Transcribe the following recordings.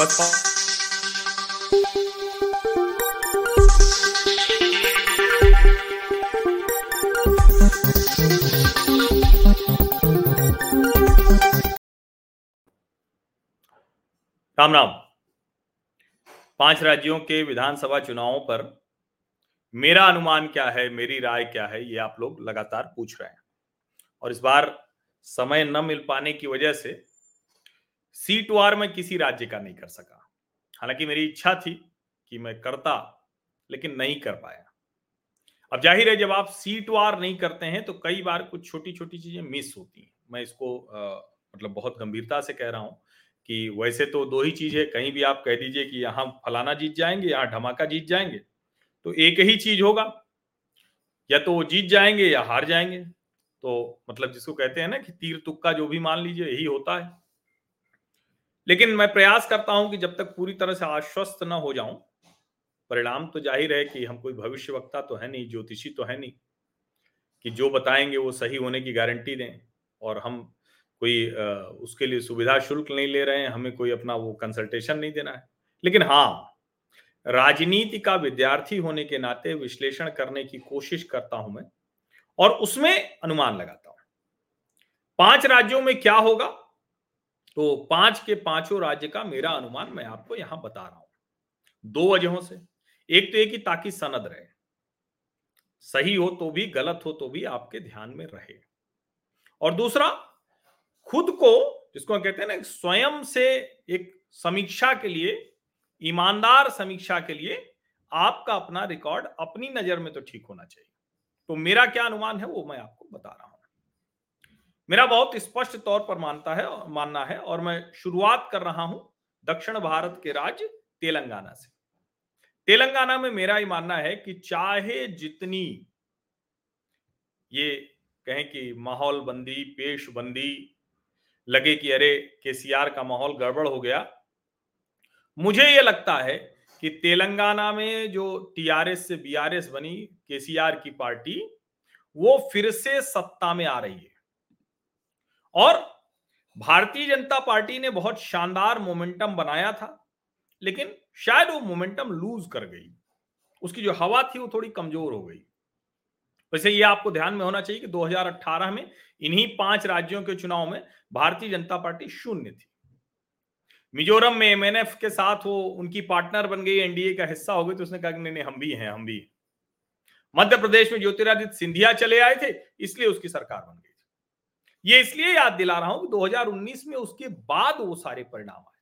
बस राम राम पाँच राज्यों के विधानसभा चुनावों पर मेरा अनुमान क्या है, मेरी राय क्या है, ये आप लोग लगातार पूछ रहे हैं। और इस बार समय न मिल पाने की वजह से सीट वार में किसी राज्य का नहीं कर सका। हालाँकि मेरी इच्छा थी कि मैं करता लेकिन नहीं कर पाया। अब ज़ाहिर है जब आप सीट वार नहीं करते हैं तो कई बार कुछ छोटी छोटी चीज़ें मिस होती हैं। मैं इसको आ, मतलब बहुत गंभीरता से कह रहा हूँ कि वैसे तो दो ही चीज़ है कहीं भी आप कह दीजिए कि यहाँ फलाना जीत जाएँगे यहाँ धमाका जीत जाएँगे तो एक ही चीज़ होगा। या तो वो जीत जाएँगे या हार जाएँगे। तो मतलब जिसको कहते हैं ना कि तीर तुक्का जो भी मान लीजिए यही होता है। लेकिन मैं प्रयास करता हूँ कि जब तक पूरी तरह से आश्वस्त ना हो जाऊँ, परिणाम तो ज़ाहिर है कि हम कोई भविष्य वक्ता तो है नहीं, ज्योतिषी तो है नहीं, कि जो बताएँगे वो सही होने की गारंटी दें और हम कोई उसके लिए सुविधा शुल्क नहीं ले रहे हैं, हमें कोई अपना वो कंसल्टेशन नहीं देना है। लेकिन हाँ राजनीति का विद्यार्थी होने के नाते विश्लेषण करने की कोशिश करता हूँ मैं और उसमें अनुमान लगाता हूँ। पाँच राज्यों में क्या होगा? तो पाँच के पाँचों राज्य का मेरा अनुमान मैं आपको यहाँ बता रहा हूँ। दो वजहों से। एक तो एक ही ताकि सनद रहे। सही हो तो भी, गलत हो तो भी आपके ध्यान में रहे। और दूसरा, खुद को, जिसको कहते हैं ना स्वयं से एक समीक्षा के लिए, ईमानदार समीक्षा के लिए आपका अपना रिकॉर्ड अपनी नज़र में तो ठीक होना चाहिए। तो मेरा क्या अनुमान है वो मैं आपको बता रहा हूँ। मेरा बहुत स्पष्ट तौर पर मानता है, मानना है और मैं शुरुआत कर रहा हूँ दक्षिण भारत के राज्य तेलंगाना से। तेलंगाना में मेरा ये मानना है कि चाहे जितनी ये कहें कि माहौल बंदी पेश बंदी लगे कि अरे केसीआर का माहौल गड़बड़ हो गया, मुझे यह लगता है कि तेलंगाना में जो टीआरएस से बीआरएस बनी केसीआर की पार्टी, वो फिर से सत्ता में आ रही है। और भारतीय जनता पार्टी ने बहुत शानदार मोमेंटम बनाया था, लेकिन शायद वो मोमेंटम लूज कर गई। उसकी जो हवा थी वो थोड़ी कमज़ोर हो गई। वैसे ये आपको ध्यान में होना चाहिए कि 2018 में इन्हीं पाँच राज्यों के चुनाव में भारतीय जनता पार्टी शून्य थी। मिजोरम में एमएनएफ के साथ वो उनकी पार्टनर बन गई एनडीए का हिस्सा हो गई तो उसने कहा कि नहीं नहीं, हम भी हैं, हम भी मध्य प्रदेश में ज्योतिरादित्य सिंधिया चले आए थे, इसलिए उसकी सरकार बन गई। ये इसलिए याद दिला रहा हूँ कि 2019 में उसके बाद वो सारे परिणाम आए थे।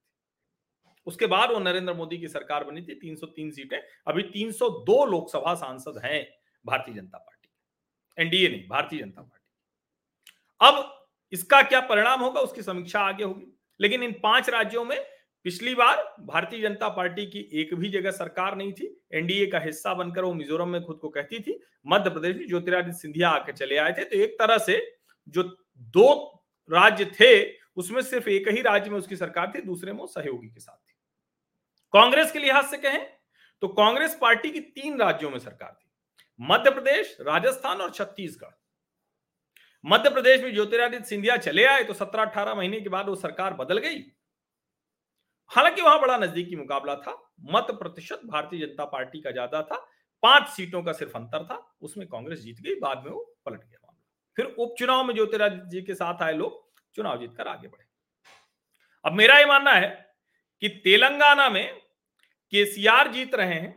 उसके बाद वो नरेंद्र मोदी की सरकार बनी थी 303 सीटें। अभी 302 लोकसभा सांसद हैं भारतीय जनता पार्टी एनडीए नहीं, भारतीय जनता पार्टी अब इसका क्या परिणाम होगा, उसकी समीक्षा आगे होगी। लेकिन इन पाँच राज्यों में पिछली बार भारतीय जनता पार्टी की एक भी जगह सरकार नहीं थी। एनडीए का हिस्सा बनकर वो मिजोरम में खुद को कहती थी, मध्य प्रदेश में ज्योतिरादित्य सिंधिया आके चले आए थे। तो एक तरह से जो दो राज्य थे, उसमें सिर्फ़ एक ही राज्य में उसकी सरकार थी, दूसरे में सहयोगी के साथ थी। कांग्रेस के लिहाज से कहें तो कांग्रेस पार्टी की तीन राज्यों में सरकार थी। मध्य प्रदेश, राजस्थान और छत्तीसगढ़। मध्य प्रदेश में ज्योतिरादित्य सिंधिया चले आए तो सत्रह अठारह महीने के बाद वो सरकार बदल गई। हालाँकि वहाँ बड़ा नजदीकी मुकाबला था, मत प्रतिशत भारतीय जनता पार्टी का ज़्यादा था, पाँच सीटों का सिर्फ़ अंतर था, उसमें कांग्रेस जीत गई, बाद में वो पलट गया। फिर उपचुनाव में ज्योतिरादित्य जी के साथ आए लोग चुनाव जीतकर आगे बढ़े। अब मेरा यह मानना है कि तेलंगाना में केसीआर जीत रहे हैं,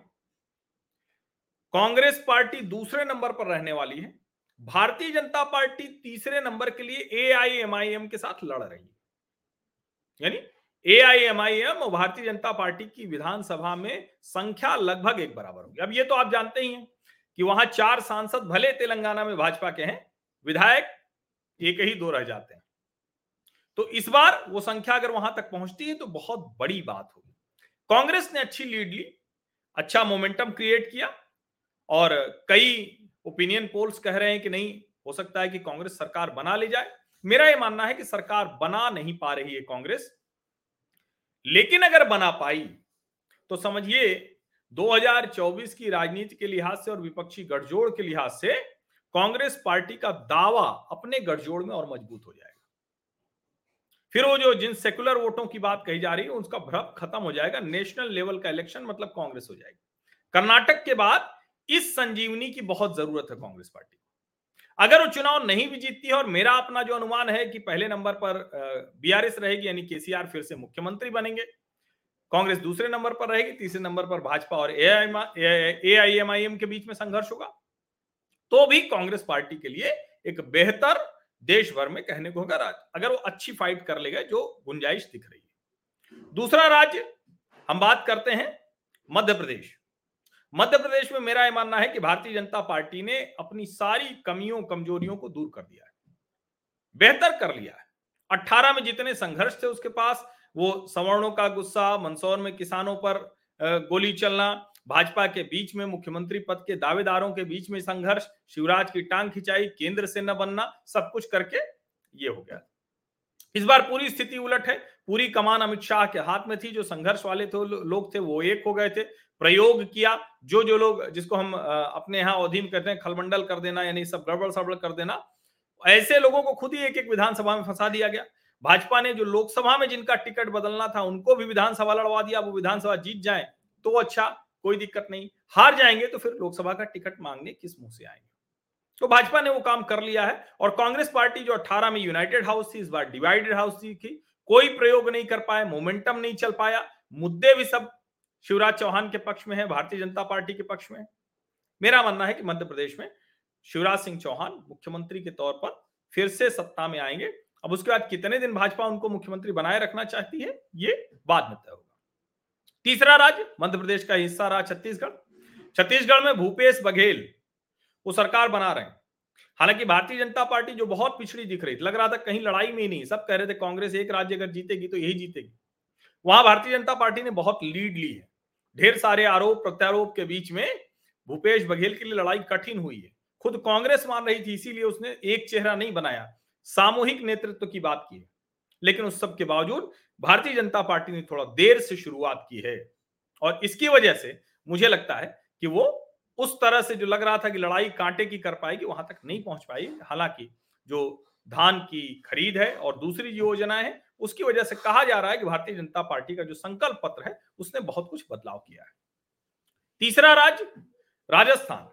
कांग्रेस पार्टी दूसरे नंबर पर रहने वाली है, भारतीय जनता पार्टी तीसरे नंबर के लिए एआईएमआईएम के साथ लड़ रही है। यानी एआईएमआईएम और भारतीय जनता पार्टी की विधानसभा में संख्या लगभग एक बराबर होगी। अब ये तो आप जानते ही हैं कि वहाँ चार सांसद भले तेलंगाना में भाजपा के हैं विधायक एक ही दो रह जाते हैं। तो इस बार वो संख्या अगर वहाँ तक पहुँचती है तो बहुत बड़ी बात होगी। कांग्रेस ने अच्छी लीड ली अच्छा मोमेंटम क्रिएट किया और कई ओपिनियन पोल्स कह रहे हैं कि नहीं, हो सकता है कि कांग्रेस सरकार बना ले जाए। मेरा यह मानना है कि सरकार बना नहीं पा रही है कांग्रेस, लेकिन अगर बना पाई तो समझिए 2024 की राजनीति के लिहाज से और विपक्षी गठजोड़ के लिहाज से कांग्रेस पार्टी का दावा अपने गठजोड़ में और मज़बूत हो जाएगा। फिर वो जो जिन सेकुलर वोटों की बात कही जा रही है, उसका भ्रम खत्म हो जाएगा। नेशनल लेवल का इलेक्शन मतलब कांग्रेस हो जाएगी। कर्नाटक के बाद इस संजीवनी की बहुत ज़रूरत है कांग्रेस पार्टी अगर वो चुनाव नहीं भी जीतती है और मेरा अपना जो अनुमान है कि पहले नंबर पर बीआरएस रहेगी, यानी केसीआर फिर से मुख्यमंत्री बनेंगे। कांग्रेस दूसरे नंबर पर रहेगी, तीसरे नंबर पर भाजपा और ए आई एम आई एम के बीच में संघर्ष होगा। तो भी कांग्रेस पार्टी के लिए एक बेहतर देश भर में कहने को होगा राज्य, अगर वो अच्छी फाइट कर लेगा जो गुंजाइश दिख रही है। दूसरा राज्य, हम बात करते हैं मध्य प्रदेश। मध्य प्रदेश में मेरा यह मानना है कि भारतीय जनता पार्टी ने अपनी सारी कमियों, कमजोरियों को दूर कर दिया है। बेहतर कर लिया है। अट्ठारह में जितने संघर्ष थे उसके पास, वो सवर्णों का गुस्सा, मंदसौर में किसानों पर गोली चलना, भाजपा के बीच में मुख्यमंत्री पद के दावेदारों के बीच में संघर्ष, शिवराज की टांग खिंचाई, केंद्र से न बनना, सब कुछ करके ये हो गया। इस बार पूरी स्थिति उलट है। पूरी कमान अमित शाह के हाथ में थी, जो संघर्ष वाले थे लोग थे, वो एक हो गए थे। प्रयोग किया जो जो लोग, जिसको हम अपने यहाँ अधीन कहते हैं खलमंडल कर देना, यानी सब गड़बड़ सड़बड़ कर देना, ऐसे लोगों को खुद ही एक एक विधानसभा में फंसा दिया गया। भाजपा ने जो लोकसभा में जिनका टिकट बदलना था, उनको भी विधानसभा लड़वा दिया वो विधानसभा जीत जाए तो अच्छा कोई दिक्कत नहीं। हार जाएँगे तो फिर लोकसभा का टिकट मांगने किस मुँह से आएँगे? तो भाजपा ने वो काम कर लिया है, और कांग्रेस पार्टी जो 18 में यूनाइटेड हाउस थी, इस बार डिवाइडेड हाउस थी थी कोई प्रयोग नहीं कर पाए, मोमेंटम नहीं चल पाया। मुद्दे भी सब शिवराज चौहान के पक्ष में है, भारतीय जनता पार्टी के पक्ष में। मेरा मानना है कि मध्य प्रदेश में शिवराज सिंह चौहान मुख्यमंत्री के तौर पर फिर से सत्ता में आएँगे। अब उसके बाद कितने दिन भाजपा उनको मुख्यमंत्री बनाए रखना चाहती है, ये बाद में तय होगा। तीसरा राज्य, मध्य प्रदेश का हिस्सा रहा छत्तीसगढ़। छत्तीसगढ़ में भूपेश बघेल वो सरकार बना रहे हैं। हालाँकि भारतीय जनता पार्टी जो बहुत पिछड़ी दिख रही थी, लग रहा था कहीं लड़ाई में ही नहीं, सब कह रहे थे कांग्रेस एक राज्य अगर जीतेगी तो यही जीतेगी। वहाँ भारतीय जनता पार्टी ने बहुत लीड ली है। ढेर सारे आरोप प्रत्यारोप के बीच में भूपेश बघेल के लिए लड़ाई कठिन हुई है। खुद कांग्रेस मान रही थी, इसीलिए उसने एक चेहरा नहीं बनाया। सामूहिक नेतृत्व की बात की है। लेकिन उस सब के बावजूद भारतीय जनता पार्टी ने थोड़ा देर से शुरुआत की है और इसकी वजह से मुझे लगता है कि वो उस तरह से जो लग रहा था कि लड़ाई कांटे की कर पाएगी, वहाँ तक नहीं पहुँच पाई। हालाँकि जो धान की खरीद है और दूसरी योजनाएँ है, उसकी वजह से कहा जा रहा है कि भारतीय जनता पार्टी का जो संकल्प पत्र है, उसने बहुत कुछ बदलाव किया है। तीसरा राज्य, राजस्थान।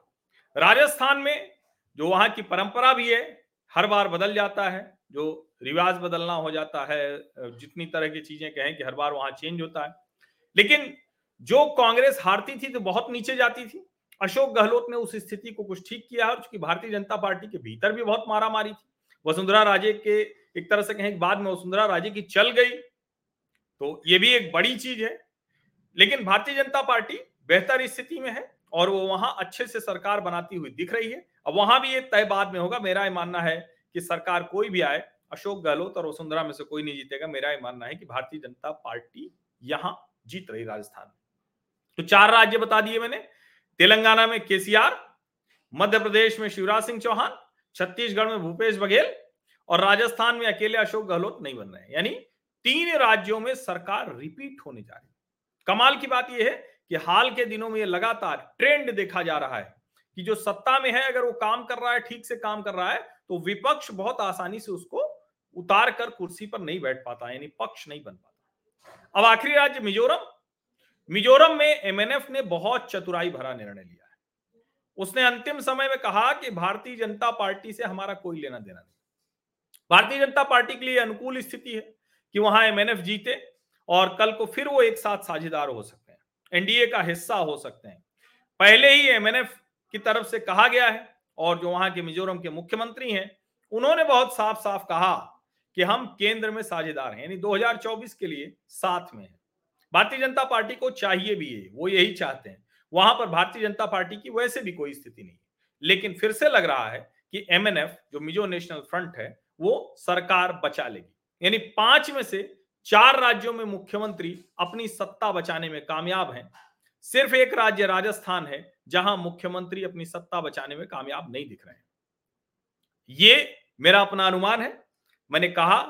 राजस्थान में जो वहाँ की परंपरा भी है हर बार बदल जाता है, जो रिवाज बदलना हो जाता है जितनी तरह की चीज़ें कहें कि हर बार वहाँ चेंज होता है। लेकिन जो कांग्रेस हारती थी तो बहुत नीचे जाती थी। अशोक गहलोत ने उस स्थिति को कुछ ठीक किया और चूँकि भारतीय जनता पार्टी के भीतर भी बहुत मारा मारी थी। वसुंधरा राजे के एक तरह से कहें बाद में वसुंधरा राजे की चल गई तो ये भी एक बड़ी चीज़ है। लेकिन भारतीय जनता पार्टी बेहतर स्थिति में है और वो वहाँ अच्छे से सरकार बनाती हुई दिख रही है। अब वहाँ भी ये तय बाद में होगा, मेरा ये मानना है कि सरकार कोई भी आए, अशोक गहलोत और वसुंधरा में से कोई नहीं जीतेगा। मेरा ये मानना है कि भारतीय जनता पार्टी यहाँ जीत रही राजस्थान। तो चार राज्य बता दिए मैंने, तेलंगाना में केसीआर, मध्य प्रदेश में शिवराज सिंह चौहान, छत्तीसगढ़ में भूपेश बघेल और राजस्थान में अकेले अशोक गहलोत नहीं बन रहे। यानी तीन राज्यों में सरकार रिपीट होने जा रही कमाल की बात यह है कि हाल के दिनों में यह लगातार ट्रेंड देखा जा रहा है कि जो सत्ता में है, अगर वो काम कर रहा है, ठीक से काम कर रहा है तो विपक्ष बहुत आसानी से उसको उतार कर कुर्सी पर नहीं बैठ पाता, यानी पक्ष नहीं बन पाता। अब आखिरी राज्य मिजोरम। मिजोरम में एमएनएफ ने बहुत चतुराई भरा निर्णय लिया है। उसने अंतिम समय में कहा कि भारतीय जनता पार्टी से हमारा कोई लेना देना नहीं। भारतीय जनता पार्टी के लिए अनुकूल स्थिति है कि वहाँ एमएनएफ जीते और कल को फिर वो एक साथ साझेदार हो सकते हैं। एनडीए का हिस्सा हो सकते हैं। पहले ही एमएनएफ की तरफ़ से कहा गया है और जो वहाँ के मिजोरम के मुख्यमंत्री हैं, उन्होंने बहुत साफ़ साफ़ कहा कि हम केंद्र में साझेदार हैं, यानी 2024 के लिए साथ में है। भारतीय जनता पार्टी को चाहिए भी है वो यही चाहते हैं। वहाँ पर भारतीय जनता पार्टी की वैसे भी कोई स्थिति नहीं लेकिन फिर से लग रहा है कि एमएनएफ जो मिजो नेशनल फ्रंट है, वो सरकार बचा लेगी। यानी पाँच में से चार राज्यों में मुख्यमंत्री अपनी सत्ता बचाने में कामयाब हैं। सिर्फ़ एक राज्य राजस्थान है, जहाँ मुख्यमंत्री अपनी सत्ता बचाने में कामयाब नहीं दिख रहे हैं। ये मेरा अपना अनुमान है। मैंने कहा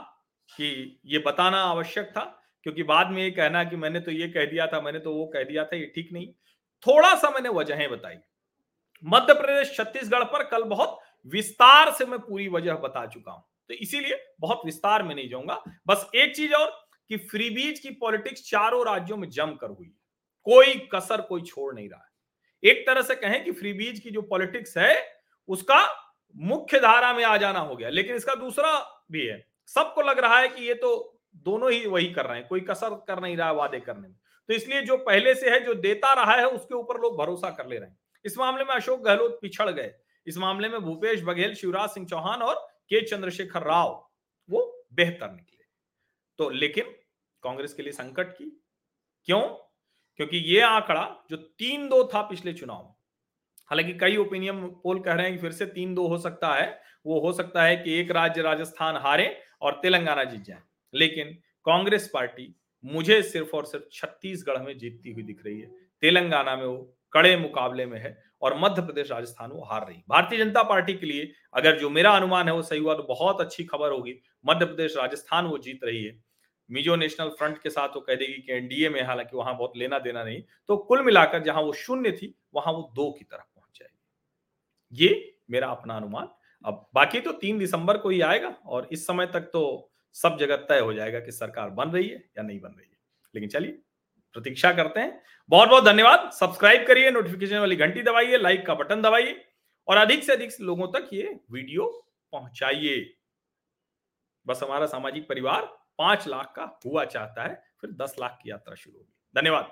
कि ये बताना आवश्यक था, क्योंकि बाद में ये कहना कि मैंने तो ये कह दिया था, मैंने तो वो कह दिया था, ये ठीक नहीं। थोड़ा सा मैंने वजहें बताई। मध्य प्रदेश, छत्तीसगढ़ पर कल बहुत विस्तार से मैं पूरी वजह बता चुका हूँ। तो इसीलिए बहुत विस्तार में नहीं जाऊँगा। बस एक चीज़ और कि फ्रीबीज की पॉलिटिक्स चारों राज्यों में जमकर हुई है। कोई कसर, कोई छोड़ नहीं रहा है। एक तरह से कहें कि फ्रीबीज की जो पॉलिटिक्स है, उसका मुख्य धारा में आ जाना हो गया, लेकिन इसका दूसरा भी है। सबको लग रहा है कि ये तो दोनों ही वही कर रहे हैं, कोई कसर कर नहीं रहा वादे करने में। तो इसलिए जो पहले से है, जो देता रहा है, उसके ऊपर लोग भरोसा कर ले रहे हैं। इस मामले में अशोक गहलोत पिछड़ गए। इस मामले में भूपेश बघेल, शिवराज सिंह चौहान और के चंद्रशेखर राव वो बेहतर निकले। तो लेकिन कांग्रेस के लिए संकट की। क्यों? क्योंकि ये आंकड़ा जो तीन दो था पिछले चुनाव में, हालाँकि कई ओपिनियन पोल कह रहे हैं कि फिर से तीन दो हो सकता है, वो हो सकता है कि एक राज्य राजस्थान हारे और तेलंगाना जीत जाए। लेकिन कांग्रेस पार्टी मुझे सिर्फ़ और सिर्फ़ छत्तीसगढ़ में जीतती हुई दिख रही है। तेलंगाना में वो कड़े मुकाबले में है और मध्य प्रदेश राजस्थान वो हार रही भारतीय जनता पार्टी के लिए अगर जो मेरा अनुमान है वो सही हुआ तो बहुत अच्छी खबर होगी। मध्य प्रदेश राजस्थान वो जीत रही है। मिजो नेशनल फ्रंट के साथ वो कह देगी कि एनडीए में, हालाँकि वहाँ बहुत लेना देना नहीं तो कुल मिलाकर जहाँ वो शून्य थी, वहाँ वो दो की तरफ़ पहुँच जाएगी। ये मेरा अपना अनुमान। अब बाकी तो तीन दिसंबर को ही आएगा और इस समय तक तो सब जगह तय हो जाएगा कि सरकार बन रही है या नहीं बन रही है। लेकिन चलिए, प्रतीक्षा करते हैं। बहुत बहुत धन्यवाद। सब्सक्राइब करिए, नोटिफिकेशन वाली घंटी दबाइए, लाइक का बटन दबाइए, और अधिक से अधिक लोगों तक ये वीडियो पहुंचाइए। बस हमारा सामाजिक परिवार पाँच लाख का हुआ चाहता है फिर दस लाख की यात्रा शुरू होगी धन्यवाद.